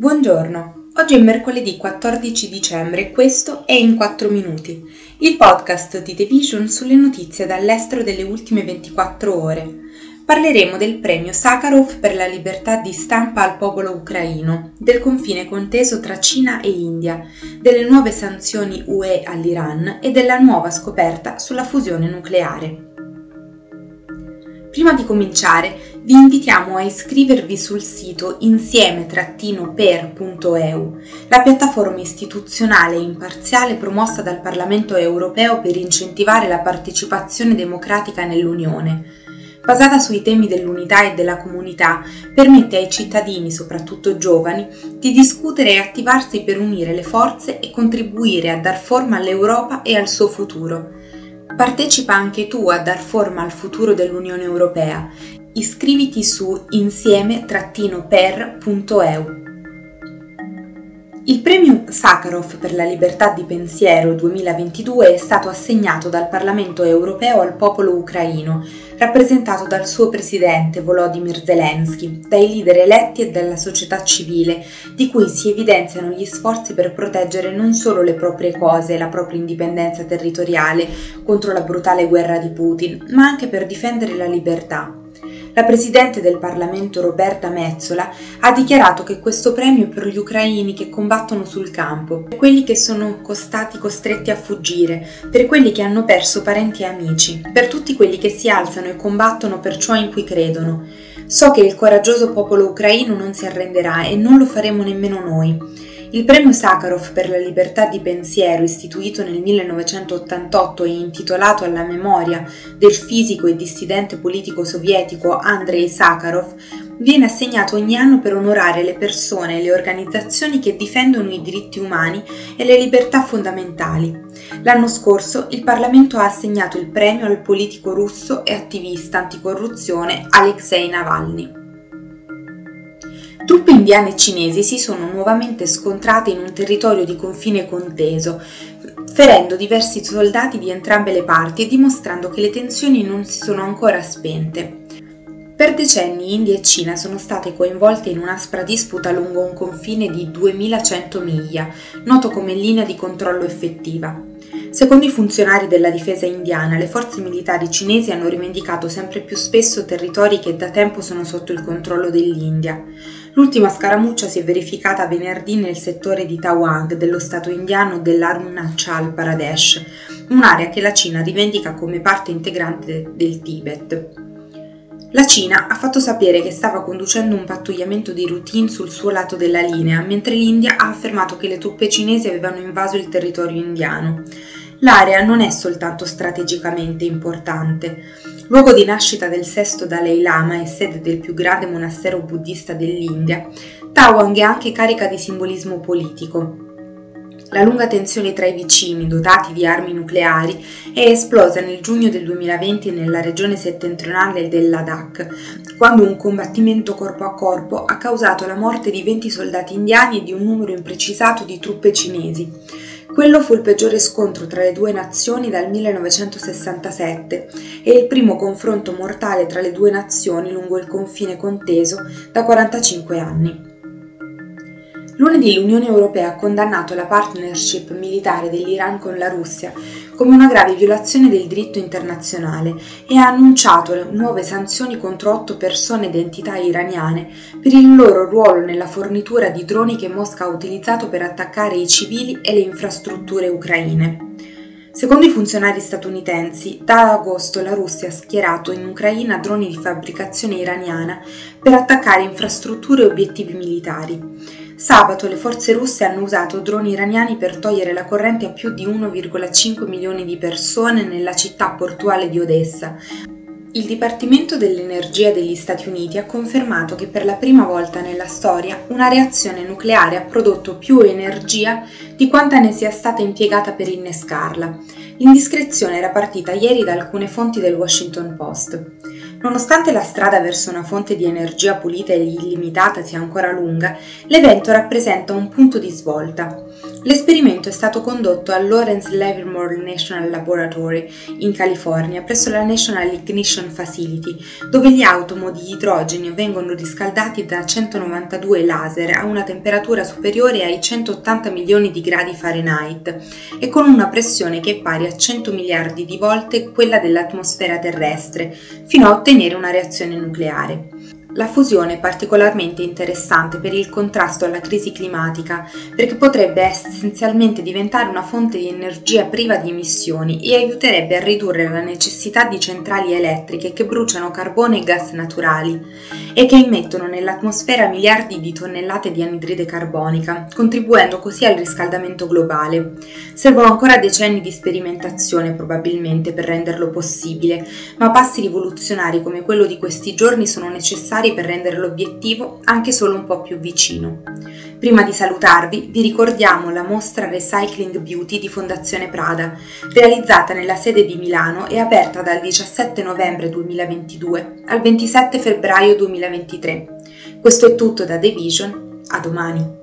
Buongiorno, oggi è mercoledì 14 dicembre e questo è In 4 Minuti, il podcast di The Vision sulle notizie dall'estero delle ultime 24 ore. Parleremo del premio Sakharov per la libertà di stampa al popolo ucraino, del confine conteso tra Cina e India, delle nuove sanzioni UE all'Iran e della nuova scoperta sulla fusione nucleare. Prima di cominciare, vi invitiamo a iscrivervi sul sito insieme-per.eu, la piattaforma istituzionale e imparziale promossa dal Parlamento europeo per incentivare la partecipazione democratica nell'Unione. Basata sui temi dell'unità e della comunità, permette ai cittadini, soprattutto giovani, di discutere e attivarsi per unire le forze e contribuire a dar forma all'Europa e al suo futuro. Partecipa anche tu a dar forma al futuro dell'Unione Europea. Iscriviti su insieme-per.eu. Il premio Sakharov per la libertà di pensiero 2022 è stato assegnato dal Parlamento europeo al popolo ucraino, rappresentato dal suo presidente Volodymyr Zelensky, dai leader eletti e dalla società civile, di cui si evidenziano gli sforzi per proteggere non solo le proprie cose e la propria indipendenza territoriale contro la brutale guerra di Putin, ma anche per difendere la libertà. La Presidente del Parlamento Roberta Mezzola ha dichiarato che questo premio è per gli ucraini che combattono sul campo, per quelli che sono stati costretti a fuggire, per quelli che hanno perso parenti e amici, per tutti quelli che si alzano e combattono per ciò in cui credono. So che il coraggioso popolo ucraino non si arrenderà e non lo faremo nemmeno noi. Il premio Sakharov per la libertà di pensiero, istituito nel 1988 e intitolato alla memoria del fisico e dissidente politico sovietico Andrei Sakharov, viene assegnato ogni anno per onorare le persone e le organizzazioni che difendono i diritti umani e le libertà fondamentali. L'anno scorso il Parlamento ha assegnato il premio al politico russo e attivista anticorruzione Alexei Navalny. Truppe indiane e cinesi si sono nuovamente scontrate in un territorio di confine conteso, ferendo diversi soldati di entrambe le parti e dimostrando che le tensioni non si sono ancora spente. Per decenni India e Cina sono state coinvolte in un'aspra disputa lungo un confine di 2100 miglia, noto come linea di controllo effettiva. Secondo i funzionari della difesa indiana, le forze militari cinesi hanno rivendicato sempre più spesso territori che da tempo sono sotto il controllo dell'India. L'ultima scaramuccia si è verificata venerdì nel settore di Tawang dello stato indiano dell'Arunachal Pradesh, un'area che la Cina rivendica come parte integrante del Tibet. La Cina ha fatto sapere che stava conducendo un pattugliamento di routine sul suo lato della linea, mentre l'India ha affermato che le truppe cinesi avevano invaso il territorio indiano. L'area non è soltanto strategicamente importante. Luogo di nascita del sesto Dalai Lama e sede del più grande monastero buddista dell'India, Tawang è anche carica di simbolismo politico. La lunga tensione tra i vicini dotati di armi nucleari è esplosa nel giugno del 2020 nella regione settentrionale del Ladakh, quando un combattimento corpo a corpo ha causato la morte di 20 soldati indiani e di un numero imprecisato di truppe cinesi. Quello fu il peggiore scontro tra le due nazioni dal 1967 e il primo confronto mortale tra le due nazioni lungo il confine conteso da 45 anni. Lunedì l'Unione Europea ha condannato la partnership militare dell'Iran con la Russia come una grave violazione del diritto internazionale e ha annunciato nuove sanzioni contro otto persone d'entità iraniane per il loro ruolo nella fornitura di droni che Mosca ha utilizzato per attaccare i civili e le infrastrutture ucraine. Secondo i funzionari statunitensi, da agosto la Russia ha schierato in Ucraina droni di fabbricazione iraniana per attaccare infrastrutture e obiettivi militari. Sabato le forze russe hanno usato droni iraniani per togliere la corrente a più di 1,5 milioni di persone nella città portuale di Odessa. Il Dipartimento dell'Energia degli Stati Uniti ha confermato che per la prima volta nella storia una reazione nucleare ha prodotto più energia di quanta ne sia stata impiegata per innescarla. L'indiscrezione era partita ieri da alcune fonti del Washington Post. Nonostante la strada verso una fonte di energia pulita e illimitata sia ancora lunga, l'evento rappresenta un punto di svolta. L'esperimento è stato condotto al Lawrence Livermore National Laboratory in California presso la National Ignition Facility, dove gli atomi di idrogeno vengono riscaldati da 192 laser a una temperatura superiore ai 180 milioni di gradi Fahrenheit e con una pressione che è pari a 100 miliardi di volte quella dell'atmosfera terrestre, fino a ottenere una reazione nucleare. La fusione è particolarmente interessante per il contrasto alla crisi climatica perché potrebbe essenzialmente diventare una fonte di energia priva di emissioni e aiuterebbe a ridurre la necessità di centrali elettriche che bruciano carbone e gas naturali e che immettono nell'atmosfera miliardi di tonnellate di anidride carbonica, contribuendo così al riscaldamento globale. Servono ancora decenni di sperimentazione probabilmente per renderlo possibile, ma passi rivoluzionari come quello di questi giorni sono necessari necessari per rendere l'obiettivo anche solo un po' più vicino. Prima di salutarvi vi ricordiamo la mostra Recycling Beauty di Fondazione Prada, realizzata nella sede di Milano e aperta dal 17 novembre 2022 al 27 febbraio 2023. Questo è tutto da The Vision, a domani.